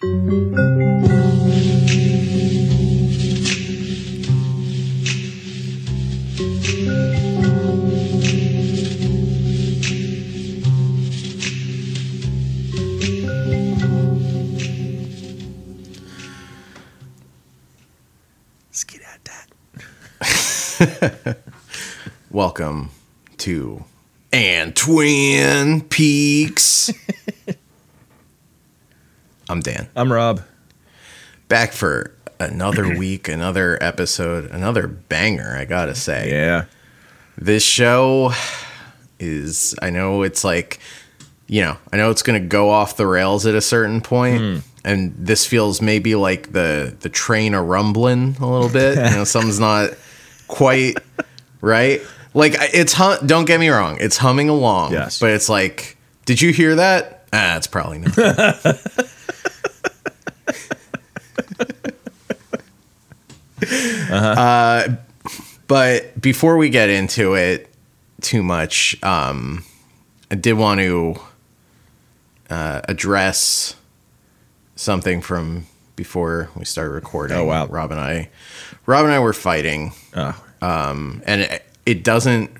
Let's get at that. Welcome to and Twin Peaks. I'm Dan. I'm Rob. Back for another week, another episode, another banger, I gotta say. Yeah. This show is, I know it's like, you know, I know it's gonna go off the rails at a certain point, And this feels maybe like the the train a rumbling a little bit. You know, something's not quite right. Like it's hum- don't get me wrong, it's humming along. Yes. But it's like, did you hear that? Ah, it's probably not. Uh, but before we get into it too much, um, I did want to uh, address something from before we started recording. Oh, wow. Rob and I, Rob and I were fighting, Oh, um, and it, it doesn't.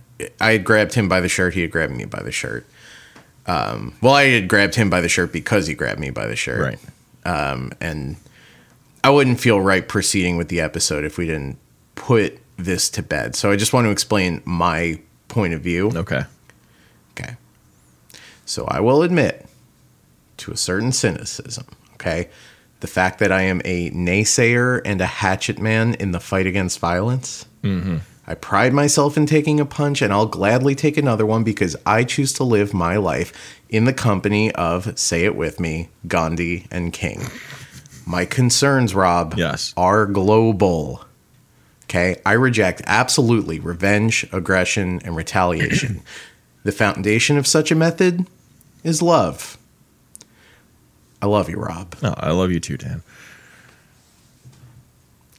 I had grabbed him by the shirt. He had grabbed me by the shirt. Um, well, I had grabbed him by the shirt because he grabbed me by the shirt right. um, and I wouldn't feel right proceeding with the episode if we didn't put this to bed. So I just want to explain my point of view. Okay. Okay. So I will admit to a certain cynicism, okay? The fact that I am a naysayer and a hatchet man in the fight against violence. Mm-hmm. I pride myself in taking a punch, and I'll gladly take another one because I choose to live my life in the company of, say it with me, Gandhi and King. My concerns, Rob, Yes. are global. Okay, I reject absolutely revenge, aggression, and retaliation. the foundation of such a method is love. I love you, Rob. Oh, I love you too, Dan.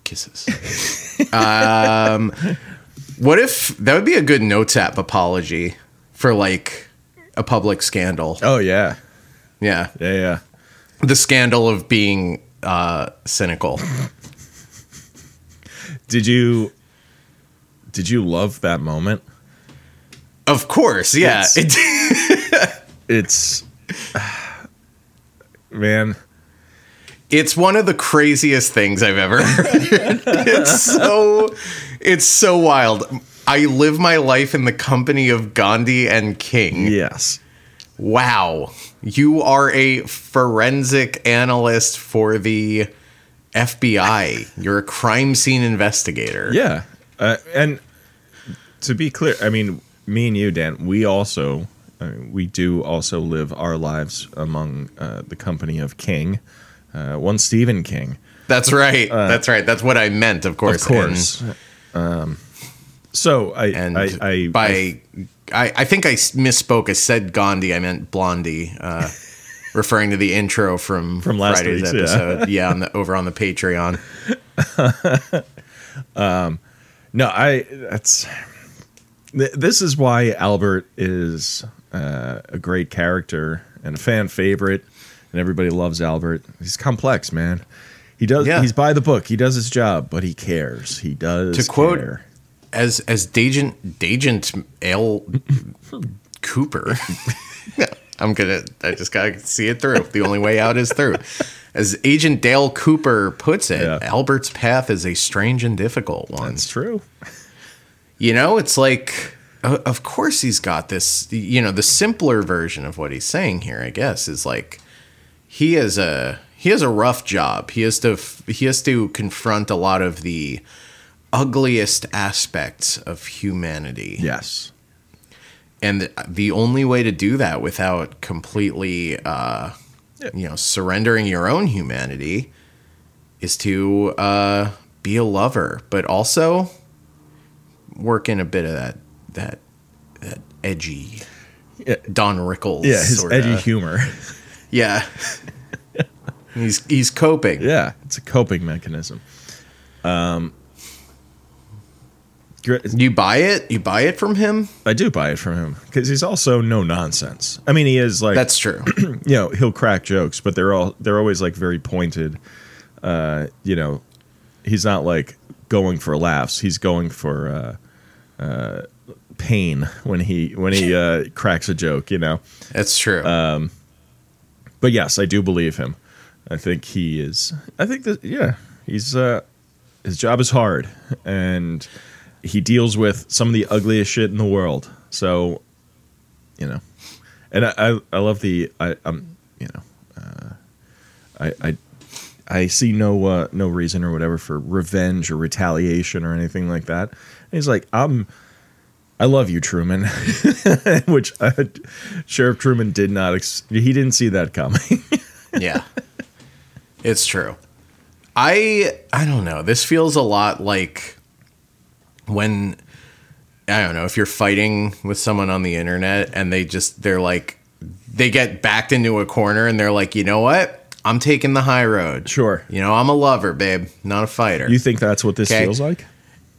Kisses. um, what if that would be a good notes app apology for like a public scandal? Oh yeah. Yeah, Yeah, yeah. the scandal of being uh, cynical. Did you did you love that moment? Of course, yeah. It's- It's man, It's one of the craziest things I've ever heard. it's so it's so wild. I live my life in the company of Gandhi and King. yes. Wow. You are a forensic analyst for the FBI. You're a crime scene investigator. Yeah. Uh, and to be clear, I mean, me and you, Dan, we also uh, we do also live our lives among uh, the company of King, uh, one Stephen King. That's right. That's right. That's what I meant, of course. Of course. um, so I, And, I, I, by I, I think I misspoke. I said Gandhi. I meant Blondie, uh, referring to the intro from From last Friday's week's, yeah. episode. Yeah, on the, over on the Patreon. um, No, I that's th- this is why Albert is uh, a great character and a fan favorite, and everybody loves Albert. He's complex, man. He does. Yeah. He's by the book. He does his job, but he cares. He does. To quote- care. As as Dagent Dagent L Cooper. I'm gonna. I just gotta see it through. The only way out is through. As Agent Dale Cooper puts it, Yeah. Albert's path is a strange and difficult one. That's true. You know, it's like, of course he's got this. You know, the simpler version of what he's saying here, I guess, is like he has a he has a rough job. He has to he has to confront a lot of the ugliest aspects of humanity. Yes. And the only way to do that without completely, uh, you know, surrendering your own humanity is to uh, be a lover, but also work in a bit of that that that edgy Yeah. Don Rickles. Yeah. His sorta- edgy humor. Yeah. he's he's coping. yeah. It's a coping mechanism. Um. You buy it? You buy it from him? I do buy it from him because he's also no nonsense. I mean, he is like That's true. you know he'll crack jokes, but they're all they're always like very pointed. Uh, you know, he's not like going for laughs. He's going for uh, uh, pain when he when he uh, cracks a joke. You know, That's true. but yes, I do believe him. I think he is. I think that yeah, he's uh, his job is hard, and he deals with some of the ugliest shit in the world. So, you know, and I I, I love the I I'm you know, uh, I I I see no uh, no reason or whatever for revenge or retaliation or anything like that. And he's like I'm. I love you, Truman. Which uh, Sheriff Truman did not. Ex- he didn't see that coming. yeah. It's true. I I don't know. This feels a lot like when I don't know, if you're fighting with someone on the internet and they just they're like they get backed into a corner and they're like, "You know what? I'm taking the high road." Sure. You know, I'm a lover, babe, not a fighter. You think that's what this Okay. feels like?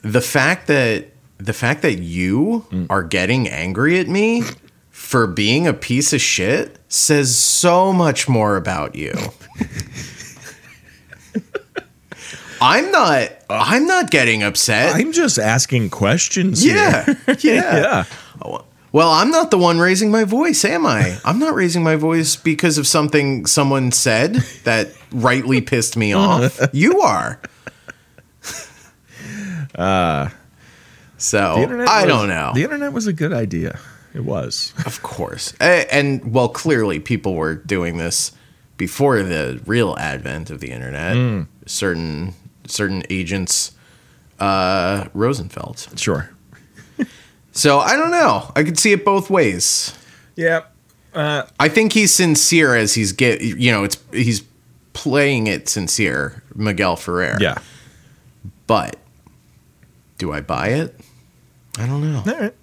the fact that the fact that you Mm. are getting angry at me for being a piece of shit says so much more about you. I'm not I'm not getting upset. I'm just asking questions. yeah. Yeah. yeah. Well, I'm not the one raising my voice, am I? I'm not raising my voice because of something someone said that rightly pissed me off. You are. Uh, so I was- don't know. The internet was a good idea. It was. Of course. A- And well, clearly people were doing this before the real advent of the internet. Hmm. Certain certain agents uh Rosenfeld. Sure. So I don't know. I could see it both ways. Yeah. Uh, I think he's sincere as he's get you know, it's he's playing it sincere, Miguel Ferrer. yeah. But do I buy it? I don't know. All right.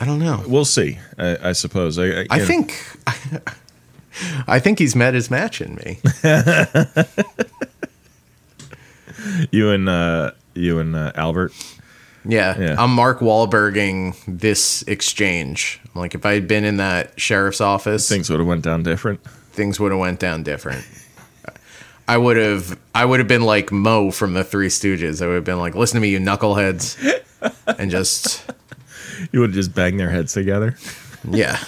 I don't know. We'll see. I, I suppose. I, I, I think I think he's met his match in me. you and uh, you and uh, Albert. Yeah, Yeah. I'm Mark Wahlberging this exchange. Like if I had been in that sheriff's office, Things would have went down different. things would have went down different. I would have I would have been like Moe from the Three Stooges. I would have been like, "Listen to me, you knuckleheads," and just You would have just banged their heads together. yeah.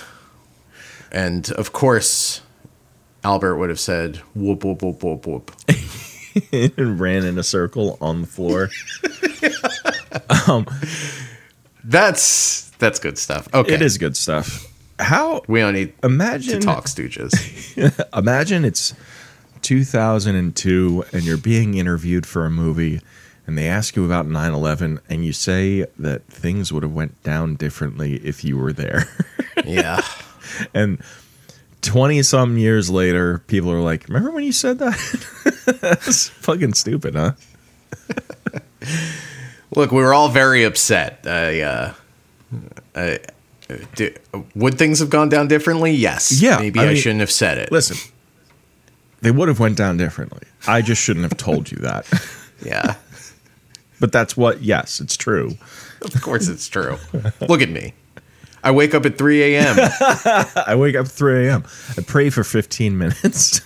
And of course, Albert would have said, "Whoop whoop whoop whoop whoop." and ran in a circle on the floor. Um, that's that's good stuff. Okay, It is good stuff. How We don't need imagine to talk Stooges. imagine it's 2002 and you're being interviewed for a movie and they ask you about 9/11 and you say that things would have went down differently if you were there. yeah. and 20 some years later people are like, "Remember when you said that?" That's fucking stupid, huh? Look, we were all very upset. I, uh, I, do, would things have gone down differently? Yes. Yeah, Maybe I I, mean, shouldn't have said it. Listen. They would have went down differently. I just shouldn't have told you that. Yeah. But that's what yes, it's true. Of course it's true. Look at me. I wake up at 3 a.m. I wake up at 3 a.m. I pray for 15 minutes.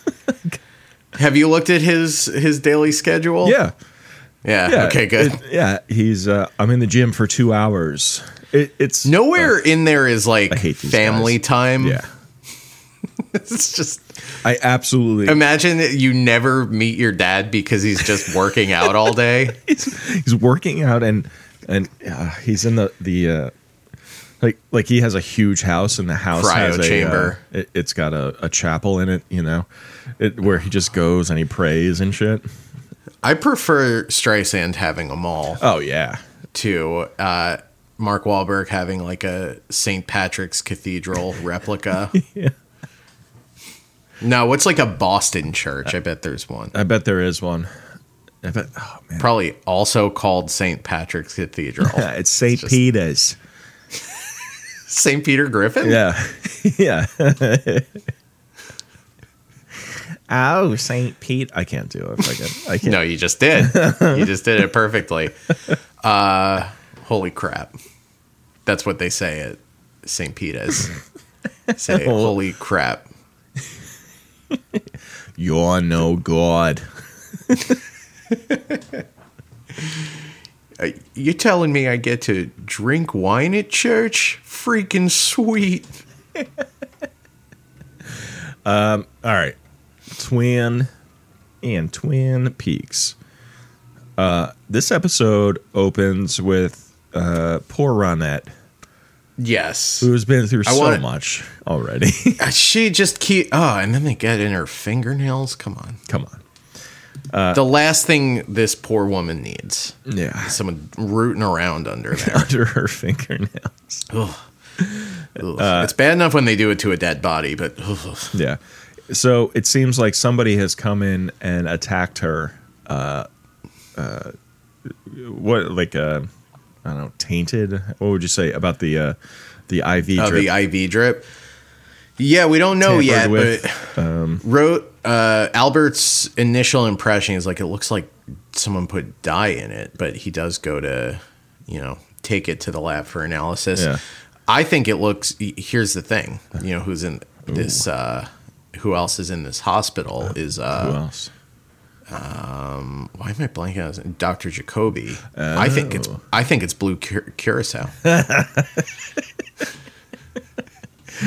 have you looked at his his daily schedule? yeah. Yeah. Yeah. Okay, good. It- yeah. He's, uh, I'm in the gym for two hours. It, it's Nowhere in there is like family guys. time. Yeah. It's just I absolutely. imagine that you never meet your dad because he's just working out all day. he's, he's working out and, and uh, he's in the, the, uh, like, like he has a huge house and the house Cryo has a, chamber. uh, it, it's got a, a chapel in it, you know, it, where he just goes and he prays and shit. I prefer Streisand having a mall. Oh yeah. to uh, Mark Wahlberg having like a St. Patrick's Cathedral replica. Yeah. No, what's like a Boston church? I bet there's one. I bet there is one. I bet. Oh man, Probably also called St. Patrick's Cathedral. yeah, it's just- Peter's. St. Peter Griffin? Yeah, yeah. oh, Saint Pete. I can't do it. I can. I can't. No, you just did. you just did it perfectly. Uh, holy crap. That's what they say at St. Peter's. say, holy crap. You're no god. Uh, You're telling me I get to drink wine at church? Freaking sweet. All right. Twin and Twin Peaks. Uh, this episode opens with uh, poor Ronette, Yes. who's been through I so wanna- much already. She just keep. Oh, and then they get in her fingernails. Come on. Come on. The last thing this poor woman needs Yeah. someone rooting around under there. Under her fingernails. Ugh. Ugh. it's bad enough when they do it to a dead body, but ugh. Yeah. So it seems like somebody has come in and attacked her. Uh, uh, what, like, uh, I don't know, tainted? What would you say about the uh, the IV Oh, drip? the IV drip. Yeah, we don't know Tampered yet, with, but wrote uh, Albert's initial impression is like it looks like someone put dye in it, but he does go to, you know, take it to the lab for analysis. Yeah. I think it looks. Here's the thing, you know, who's in this? Uh, who else is in this hospital? Is Who uh, else? why am I blanking on Dr. Jacoby? I think it's Oh. I think it's Blue Cur- Curacao.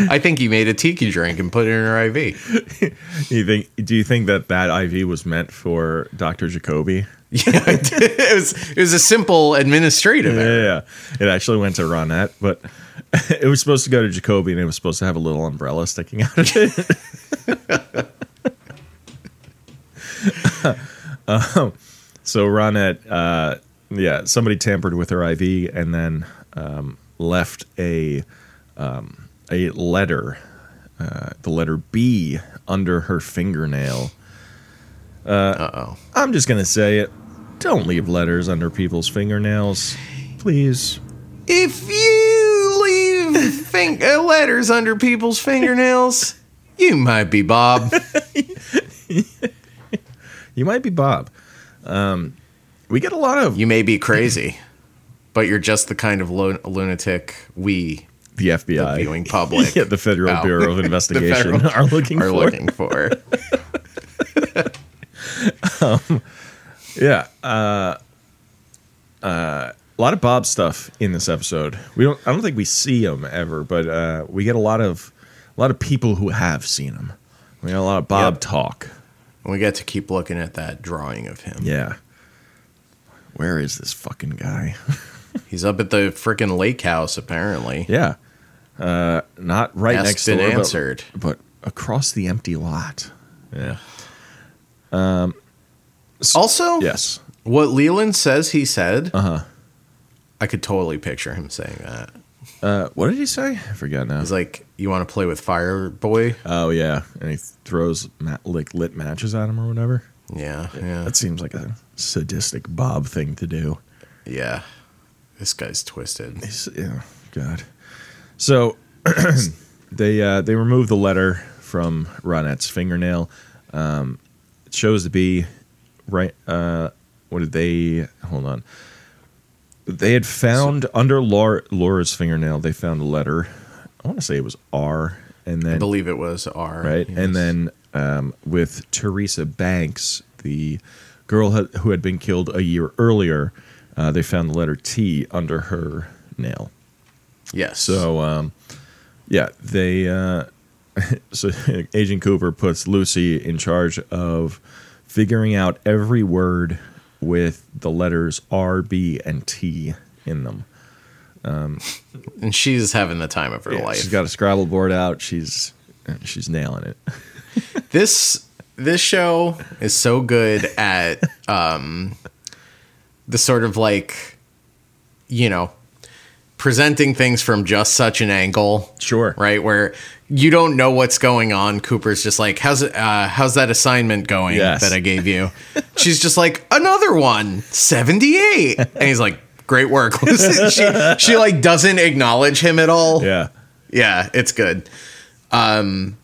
I think he made a tiki drink and put it in her IV. You think? Do you think that that IV was meant for Doctor Jacoby? Yeah, it was it was a simple administrative Yeah, error. yeah, yeah. It actually went to Ronette, but it was supposed to go to Jacoby, and it was supposed to have a little umbrella sticking out of it. um, so Ronette, uh, yeah, somebody tampered with her IV and then um, left a um, a letter, uh, the letter B, under her fingernail. Uh oh. I'm just gonna say it. Don't leave letters under people's fingernails, please. If you leave fin- uh, letters under people's fingernails, you might be Bob. You might be Bob. Um, we get a lot of You may be crazy, but you're just the kind of lo- lunatic we the FBI, the viewing public yeah, the Federal Oh. Bureau of Investigation federal- are looking are for. looking for. Yeah, uh, uh, a lot of Bob stuff in this episode. We don't. I don't think we see him ever, but uh, we get a lot of a lot of people who have seen him. We got a lot of Bob Yep. talk. And we get to keep looking at that drawing of him. Yeah. Where is this fucking guy? He's up at the freaking lake house, apparently. yeah. Uh, not right Asked next and door, but- answered. but across the empty lot. Yeah. Um also, Yes. what Leland says he said, Uh huh. I could totally picture him saying that. Uh, what did he say? I forget now. He's like, "You want to play with Fire Boy?" oh yeah, and he throws ma- like lit matches at him or whatever. Yeah, yeah, That seems like a sadistic Bob thing to do. yeah. This guy's twisted. He's, yeah, God. So they uh, they remove the letter from Ronette's fingernail. Um, it shows to be right. Uh, what did they? Hold on. They had found under Laura, Laura's fingernail. They found a letter. I want to say it was R, and then I believe it was R. right, yes. and then um, with Teresa Banks, the girl who had been killed a year earlier, uh, they found the letter T under her nail. Yes. So, um, yeah, they. Uh, so Agent Cooper puts Lucy in charge of figuring out every word with the letters R, B, and T in them. and she's having the time of her Yeah, life. She's got a Scrabble board out. She's she's nailing it. this this show is so good at um the sort of like you know presenting things from just such an angle Sure. right where you don't know what's going on cooper's just like how's uh how's that assignment going Yes. that i gave you she's just like another one 78 and he's like great work she, she like doesn't acknowledge him at all Yeah. yeah, it's good. Um,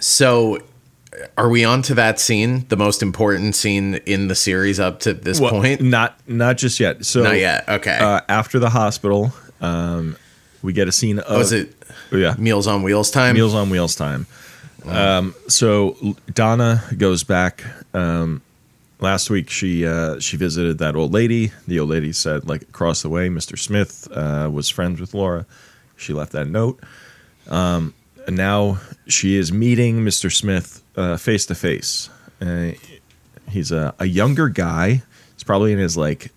so are we on to that scene? The most important scene in the series up to this Well, point? not not just yet. So Not yet. Okay. Uh, after the hospital, um, we get a scene of Was it yeah Meals on Wheels time? Meals on Wheels time. Um, so Donna goes back. Um, last week she uh, she visited that old lady. The old lady said like across the way, Mr. Smith uh, was friends with Laura. She left that note. Um, and now she is meeting Mr. Smith face to face. He's a, a younger guy. He's probably in his like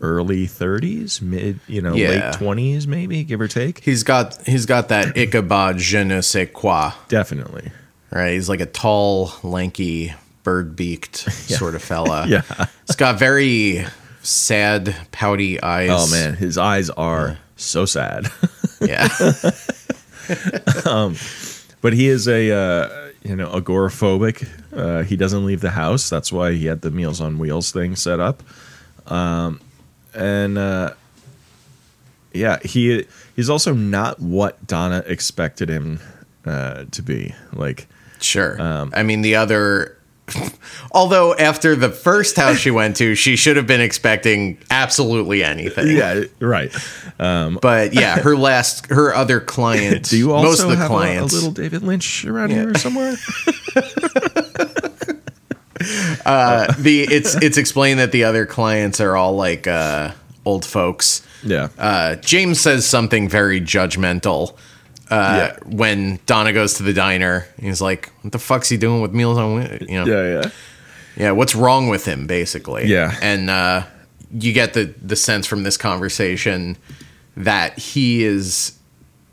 early 30s, mid, you know, Yeah. late 20s maybe, give or take. He's got he's got that Ichabod je ne sais quoi. Definitely. Right? He's like a tall, lanky, bird beaked sort of fella. Yeah. He's got very sad, pouty eyes. Oh man, his eyes are so sad. Yeah. Um, but he is a uh, you know agoraphobic. Uh, he doesn't leave the house. That's why he had the Meals on Wheels thing set up. Um, and uh, yeah, he he's also not what Donna expected him uh, to be. Like Sure. Um, I mean, the other. Although after the first house she went to, she should have been expecting absolutely anything. yeah, right. But yeah, her last, her other client. Do you also most of the have a- clients? a, little David Lynch around Yeah. here somewhere? uh, the it's it's explained that the other clients are all like uh, old folks. yeah. Uh, James says something very judgmental. Uh, Yeah. when Donna goes to the diner, he's like, "What the fuck's he doing with meals on Wheels?" You know, yeah, yeah. Yeah, what's wrong with him, basically? Yeah. and uh, you get the the sense from this conversation that he is,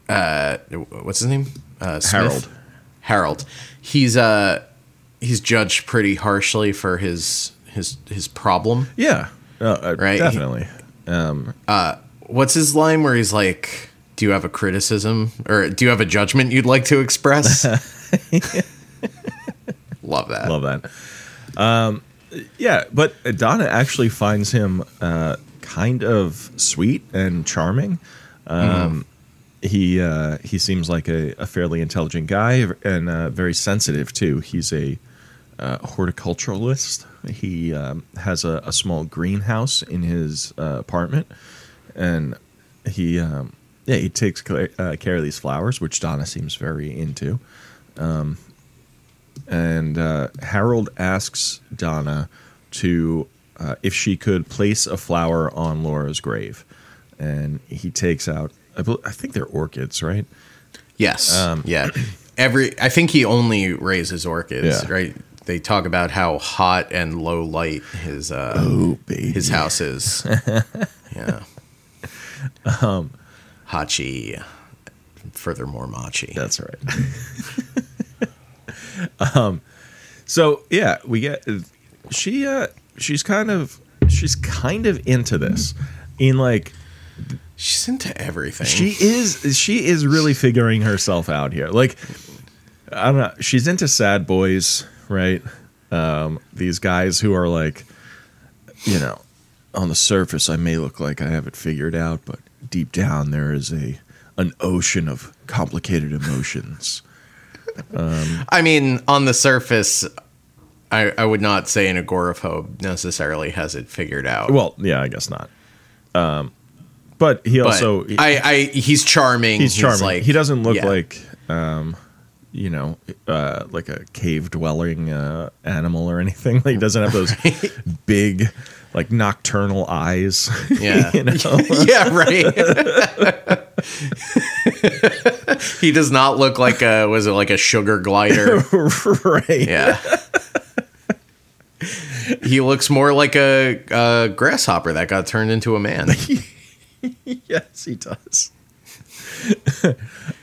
uh, what's his name? Uh? Harold. Harold. He's uh he's judged pretty harshly for his his his problem. Yeah. Uh, uh, Right. Definitely. What's his line where he's like, "Do you have a criticism or do you have a judgment you'd like to express?" Love that. Love that. Um, yeah, but Donna actually finds him uh, kind of sweet and charming. Um, He uh, he seems like a, a fairly intelligent guy and uh, very sensitive too. He's a uh, horticulturalist. He um, has a, a small greenhouse in his uh, apartment, and he um, yeah he takes cla- uh, care of these flowers, which Donna seems very into and uh, Harold asks Donna to uh, if she could place a flower on Laura's grave, and he takes out I, I think they're orchids, right? Yes. Um, yeah. Every I think he only raises orchids, Yeah. right? They talk about how hot and low light his uh Oh, his house is. yeah. Um, Hachi. Furthermore, machi. That's right. um, so yeah, we get she. Uh, she's kind of she's kind of into this, in like She's into everything. she is she is really figuring herself out here like i don't know she's into sad boys right um these guys who are like you know on the surface i may look like i have it figured out but deep down there is a an ocean of complicated emotions I mean, on the surface, I, I would not say an agoraphobe necessarily has it figured out. well yeah i guess not um but he but also I, I he's charming. he's charming like- he doesn't look yeah. like um you know uh like a cave dwelling uh animal or anything like he doesn't have those big like nocturnal eyes Yeah. you know yeah, right. he does not look like a was it like a sugar glider? right Yeah. he looks more like a, a grasshopper that got turned into a man. yes he does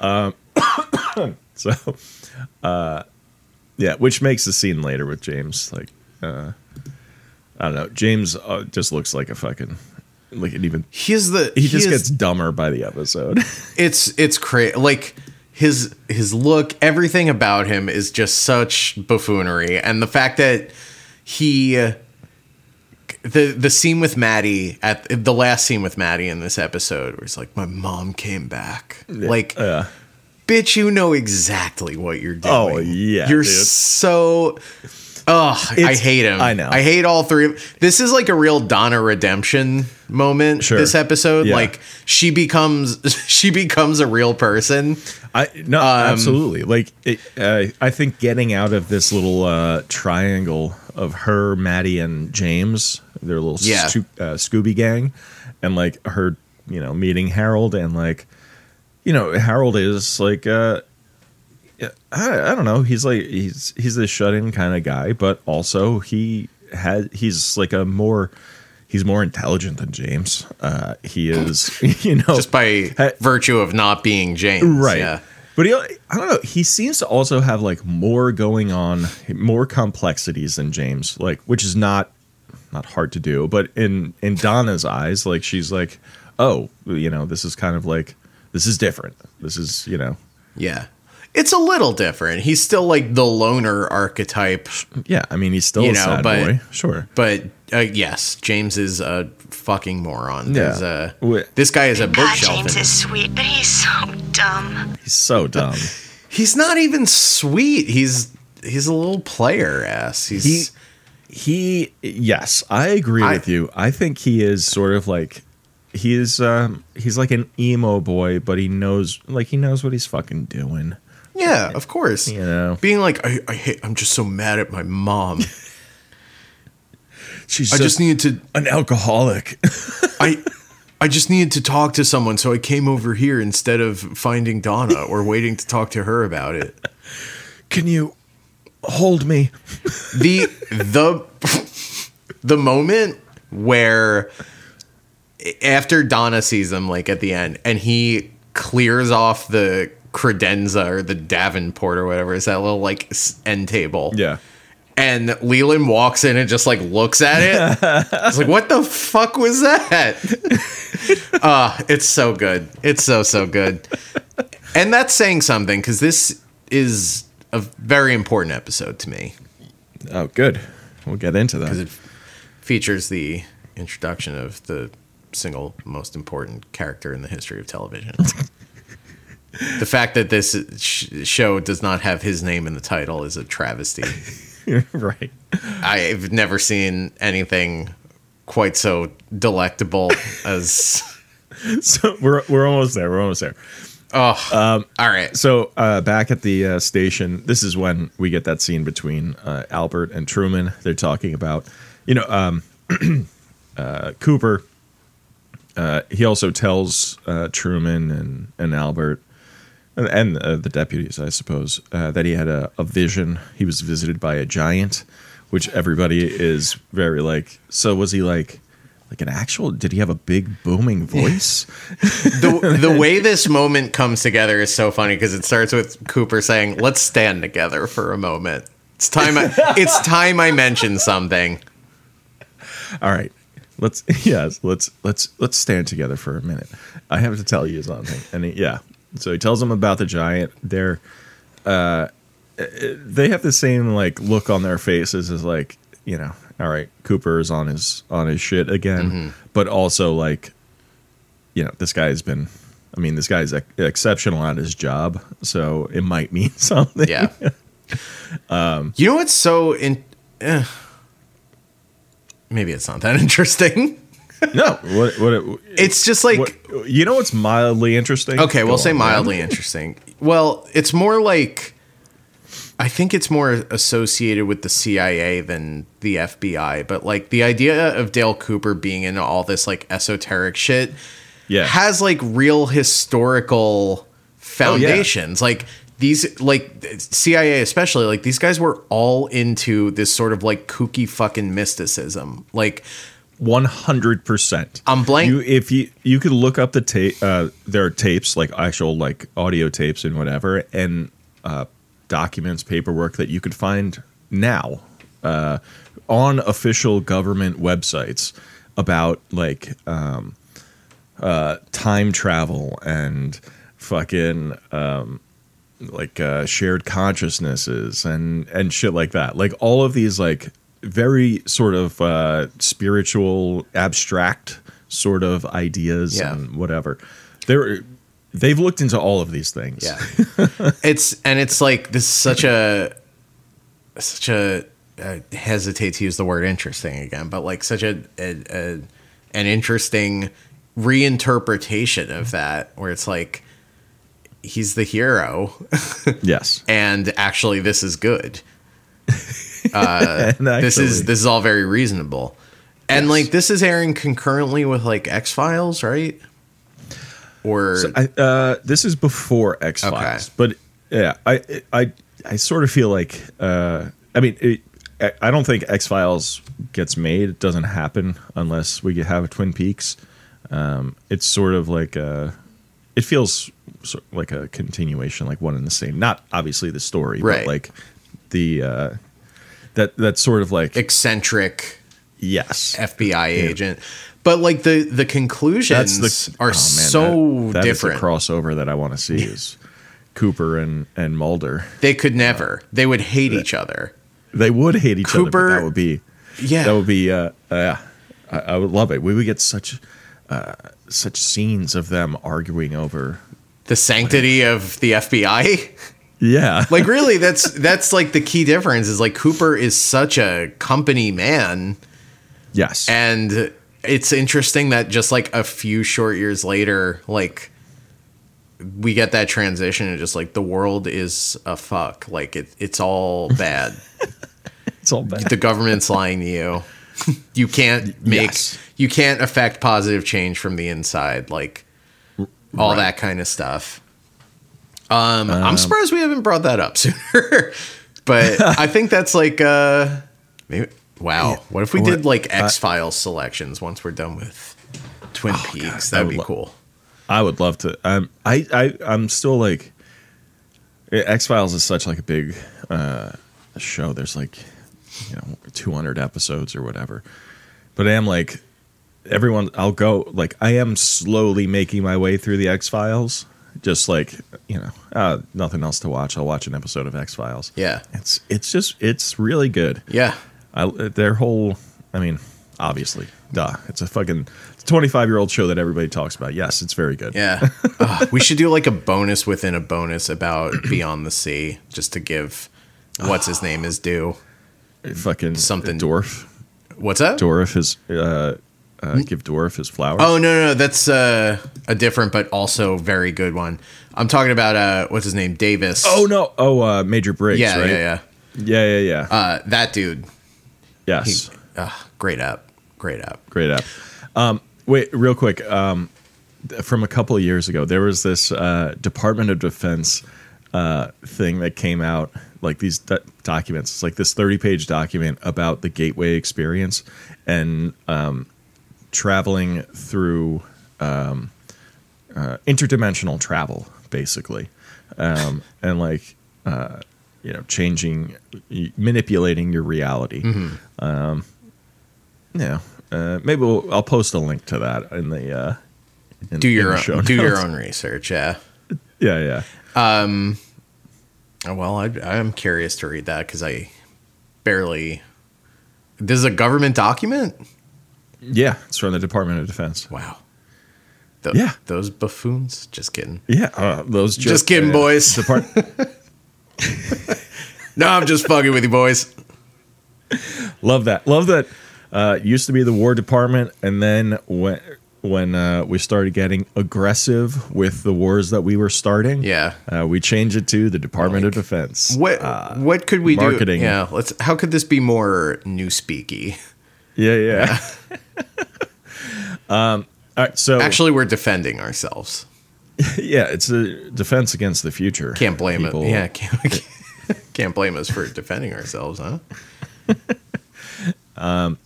um so uh yeah which makes the scene later with james like uh i don't know james uh, just looks like a fucking like it even He's the he just is- gets dumber by the episode it's it's crazy like his his look everything about him is just such buffoonery and the fact that he the the scene with Maddie at the last scene with Maddie in this episode where he's like my mom came back like yeah bitch, you know exactly what you're doing. Oh, yeah, you're dude. so. Oh, I hate him. I know. I hate all three. of This is like a real Donna redemption moment. Sure. This episode, Yeah. like she becomes she becomes a real person. I no, Um, absolutely. Like, it, uh, I think getting out of this little uh, triangle of her, Maddie, and James, their little Yeah. Stu- uh, Scooby gang, and like her, you know, meeting Harold, and like, you know, Harold is like, uh, I, I don't know, he's like he's he's this shut-in kind of guy, but also he had he's like a more. He's more intelligent than James. Uh, he is, you know, just by Ha- virtue of not being James. right Yeah. but he, i don't know he seems to also have like more going on more complexities than james like which is not not hard to do but in in donna's eyes like she's like oh you know this is kind of like this is different this is you know Yeah. It's a little different. He's still like the loner archetype, yeah i mean he's still You a sad but- boy sure but uh, yes, James is a fucking moron. Yeah. A- this guy is a God, bookshelf. James is sweet, but he's so dumb. he's so dumb He's not even sweet. He's he's a little player ass. He's he he yes i agree I- with you i think he is sort of like he is um he's like an emo boy but he knows like he knows what he's fucking doing yeah, of course. you know Being like, I, I hate, I'm just so mad at my mom. she's I just needed to an alcoholic I I just needed to talk to someone, so I came over here instead of finding Donna or waiting to talk to her about it. can you hold me The the the moment where after Donna sees him like at the end and he clears off the credenza or the Davenport or whatever is that little like end table. yeah And Leland walks in and just like looks at it. It's like, what the fuck was that? uh, it's so good. It's so, so good. And that's saying something because this is a very important episode to me oh good we'll get into that. because it features the introduction of the single most important character in the history of television. the fact that this sh- show does not have his name in the title is a travesty. right I've never seen anything quite so delectable as. so we're we're almost there we're almost there Oh, all right. so uh, back at the uh, station this is when we get that scene between uh, albert and truman they're talking about you know um, uh, cooper uh, he also tells uh, truman and, and albert and, and uh, the deputies i suppose uh, that he had a, a vision he was visited by a giant which everybody is very like so was he like like an actual did he have a big booming voice The, the way this moment comes together is so funny because it starts with Cooper saying, "Let's stand together for a moment." It's time. I, it's time I mention something. All right. Let's yes, let's let's let's stand together for a minute. I have to tell you something. And he, yeah. So he tells them about the giant. They're uh they have the same like look on their faces as like, you know, all right, Cooper is on his on his shit again, but also like you know, this guy's been I mean, this guy's ex- exceptional at his job, so it might mean something. Yeah. you know what's so in? eh. maybe it's not that interesting. No, what what It's just like what, you know what's mildly interesting? Okay, Go we'll say on, man. mildly interesting. Well, it's more like I think it's more associated with the CIA than the FBI, but like the idea of Dale Cooper being in all this like esoteric shit Yeah. has like real historical foundations. Oh, like these like CIA especially like these guys were all into this sort of like kooky fucking mysticism. Like One hundred percent. I'm blank- You, if you you could look up the tape, uh, there are tapes like actual like audio tapes and whatever, and uh, documents, paperwork that you could find now uh, on official government websites about like um, uh, time travel and fucking um, like uh, shared consciousnesses and and shit like that. Like all of these like very sort of uh, spiritual, abstract sort of ideas Yeah. and whatever. There, they've looked into all of these things. Yeah. it's and it's like this is such a such a I hesitate to use the word interesting again, but like such a, a, a an interesting reinterpretation of that where it's like he's the hero Yes. and actually this is good. Uh, this is this is all very reasonable. And Yes. like this is airing concurrently with like X Files, right? Or I, uh, this is before X Files, Okay. but yeah, I, I, I sort of feel like, uh, I mean, it, I- don't think X Files gets made. It doesn't happen unless we have Twin Peaks. Um, it's sort of like a, it feels sort like a continuation, like one and the same. Not obviously the story, Right. but like the uh, that that's sort of like eccentric yes, FBI agent. But like the the conclusions the are oh, man, so that- that different. crossover that I want to see is Cooper and and Mulder. they could never. They would hate each other. They would hate each other. Cooper- But that would be Yeah. that would be uh, uh I, I would love it. We would get such uh such scenes of them arguing over the sanctity of the FBI. Yeah Like really that's that's like the key difference is like Cooper is such a company man yes and it's interesting that just like a few short years later like we get that transition and just like the world is a fuck like it, it's all bad it's all bad. the government's lying to you. you can't make Yes. you can't affect positive change from the inside, like all Right. that kind of stuff. Um, I'm surprised we haven't brought that up sooner. but I think that's like uh maybe wow. What if we What- did like X Files selections once we're done with Twin Peaks? I That'd would be lo- cool. I would love to. Um, I I I'm still like X Files is such like a big uh show. There's like you know 200 episodes or whatever. But I am like everyone. I'll go like I am slowly making my way through the X Files. Just like you know, uh, nothing else to watch. I'll watch an episode of X Files. Yeah. It's it's just it's really good. Yeah. I, their whole, I mean, obviously, duh. It's a fucking 25 year old show that everybody talks about. Yes, it's very good. Yeah. Ugh, we should do like a bonus within a bonus about Beyond the Sea, just to give what's his name is due. Fucking Something- Dourif. What's that? Dourif his, uh, uh, give Dourif his flowers. Oh no, no, that's uh, a different but also very good one. I'm talking about uh, what's his name, Davis. Oh, no. Oh, uh, Major Briggs, yeah, right? yeah, yeah. Yeah, yeah, yeah. Uh, that dude, yes. uh, great app, great app. Great app. Um, wait, real quick. Um, from a couple of years ago, there was this uh, Department of Defense uh, thing that came out, like these do- documents. It's like this 30 page document about the Gateway experience and um, traveling through um, uh, interdimensional travel, basically. Um, and like, uh, you know, changing, manipulating your reality. Um, yeah, uh, maybe we'll, I'll post a link to that in the uh, in, Do your the own, do your own research. Yeah. Yeah, yeah. Oh, Well, I, I'm curious to read that because I barely. This is a government document. Yeah, it's from the Department of Defense. Wow. Tho- Yeah. Those buffoons. Just kidding. Yeah, uh, those Just kidding, uh, boys. Depart- No, I'm just fucking with you, boys. love that. Love that. Uh, used to be the War Department, and then when when uh, we started getting aggressive with the wars that we were starting, Yeah. uh, we changed it to the Department of Defense. What Uh, what could we marketing. do? Yeah, let's. How could this be more new speaky? yeah, yeah. um. All right. So Actually, we're defending ourselves. yeah, it's a defense against the future. Can't blame people. it. Yeah, can't, can't blame us for defending ourselves, huh?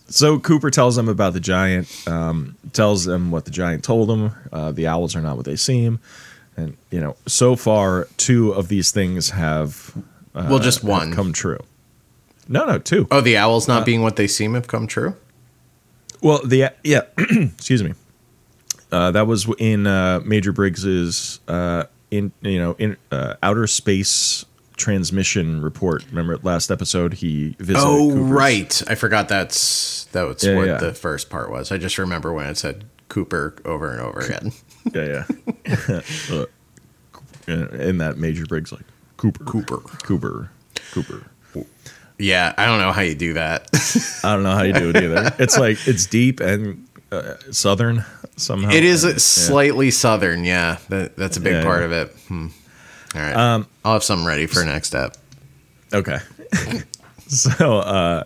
So Cooper tells them about the giant, um, tells them what the giant told them. Uh, the owls are not what they seem, and you know, so far, two of these things have uh, well, just one. come true. No, no, two. oh, the owls Uh, not being what they seem have come true. Well, the yeah, excuse me. Uh, that was in uh, Major Briggs's uh, in you know in uh, outer space transmission report. Remember last episode he visited. Oh, Cooper's- right. I forgot that's that was Yeah, what yeah. the first part was. I just remember when it said Cooper over and over again. Yeah, yeah. in, in that Major Briggs like Cooper, Cooper. Cooper, Cooper. Yeah, I don't know how you do that. I don't know how you do it either. it's like it's deep and uh, southern somehow. it is Yeah. slightly southern. Yeah, that, that's a big Yeah, part yeah. of it. Hmm. All right, Um, I'll have something ready for next step. Okay. so uh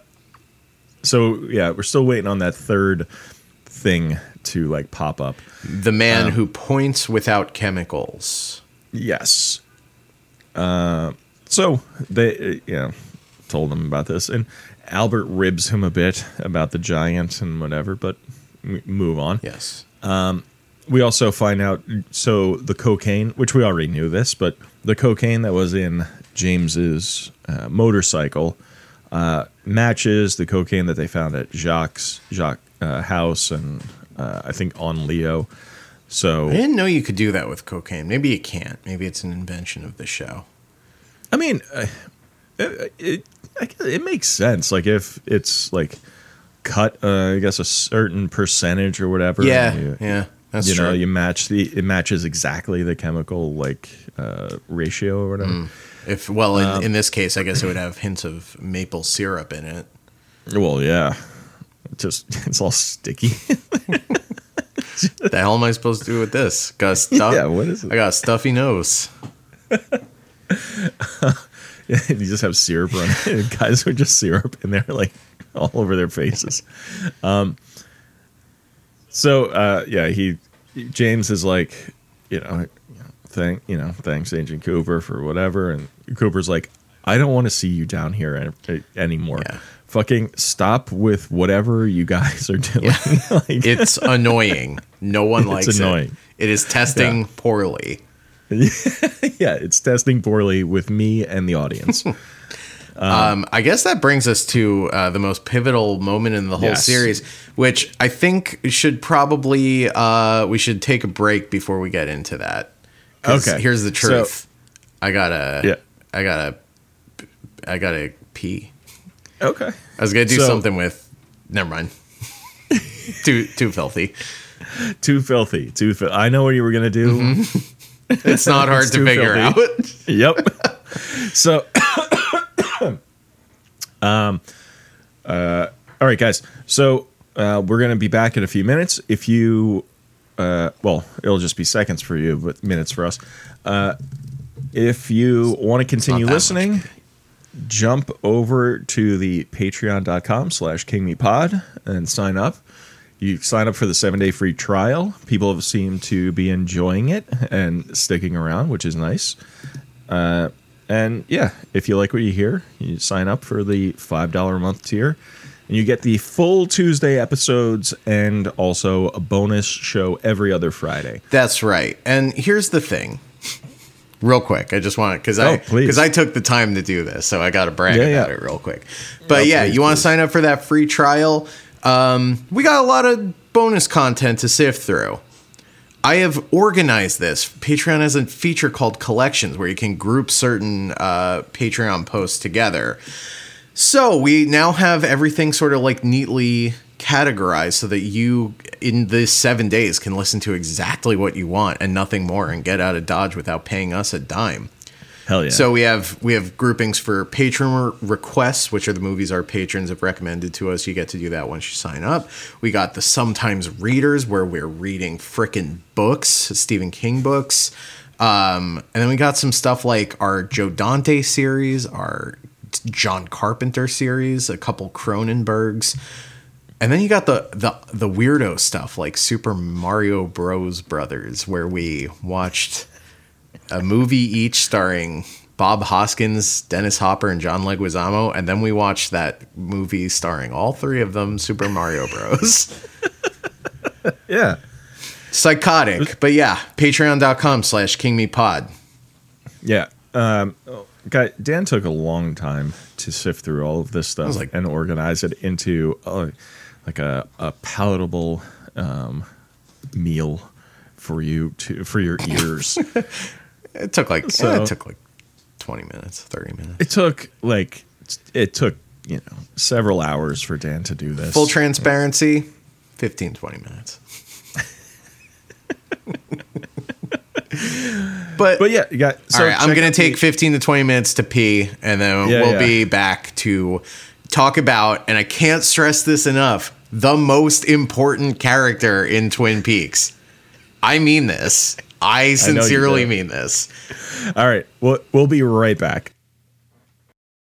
so yeah, we're still waiting on that third thing to like pop up. The man Um, who points without chemicals. Yes. Uh so they uh, you know told him about this and Albert ribs him a bit about the giant and whatever, but move on. Yes. Um, we also find out so the cocaine which we already knew this but the cocaine that was in james's uh, motorcycle uh, matches the cocaine that they found at jacques jacques uh, house and uh, i think on leo so I didn't know you could do that with cocaine. Maybe you can't. Maybe it's an invention of the show. i mean uh, it, it, it makes sense like if it's like cut uh, i guess a certain percentage or whatever Yeah, you- yeah, that's you true. know you match the it matches exactly the chemical like uh ratio or whatever if well, in, Um, in this case, I guess it would have hints of maple syrup in it. well yeah It just it's all sticky the hell am I supposed to do with this? Got stuff. Yeah, what is it? I got a stuffy nose. you just have syrup running guys are just syrup and they're like all over their faces um so uh yeah he james is like you know thank you know thanks agent cooper for whatever and cooper's like i don't want to see you down here an- anymore Yeah. fucking stop with whatever you guys are doing like, It's annoying. No one likes annoying. it. It is testing poorly. yeah it's testing poorly with me and the audience Um, I guess that brings us to uh, the most pivotal moment in the whole Yes. series, which I think should probably uh, we should take a break before we get into that. Okay. Here's the So- truth. I gotta. Yeah. I gotta. I gotta pee. okay I was gonna do So- something with. Never mind. too too filthy. too filthy too fi- i know what you were gonna do Mm-hmm. It's not hard It's to figure filthy. out. yep. So, um, uh, all right, guys. So uh, we're gonna be back in a few minutes. If you, uh, well, it'll just be seconds for you, but minutes for us. Uh, if you want to continue that much. listening, jump over to the patreon.com slash kingmepod and sign up. You sign up for the seven day free trial. People have seemed to be enjoying it and sticking around, which is nice. Uh, and yeah, if you like what you hear, you sign up for the $5 a month tier. And you get the full Tuesday episodes and also a bonus show every other Friday. That's right. And here's the thing. Real quick, I just want to because Oh, I because I took the time to do this, so I got to brag Yeah, about yeah. it real quick. But Oh, yeah, please, you want to sign up for that free trial? Um, we got a lot of bonus content to sift through. I have organized this. Patreon has a feature called collections where you can group certain uh, Patreon posts together. So we now have everything sort of like neatly categorized so that you in this seven days can listen to exactly what you want and nothing more and get out of Dodge without paying us a dime. Hell yeah. So we have we have groupings for patron requests, which are the movies our patrons have recommended to us. You get to do that once you sign up. We got the sometimes readers where we're reading frickin' books, Stephen King books. Um, and then we got some stuff like our Joe Dante series, our John Carpenter series, a couple Cronenbergs. And then you got the the the weirdo stuff like Super Mario Bros. Brothers, where we watched a movie each starring Bob Hoskins, Dennis Hopper, and John Leguizamo, and then we watched that movie starring all three of them, Super Mario Bros. yeah. Psychotic, but yeah, patreon.com slash kingmepod. Yeah. Um, guy, Dan took a long time to sift through all of this stuff like- and organize it into uh, like a, a palatable um, meal for you to for your ears. It took like so, yeah, it took like twenty minutes, thirty minutes. It took like it took you know several hours for Dan to do this. Full transparency, yeah. 15, 20 minutes. but but yeah, you got. So all right, I'm gonna take 15 to 20 minutes to pee, and then yeah, we'll be back to talk about. And I can't stress this enough: the most important character in Twin Peaks. I mean this. I sincerely I mean this. All right. We'll, we'll be right back.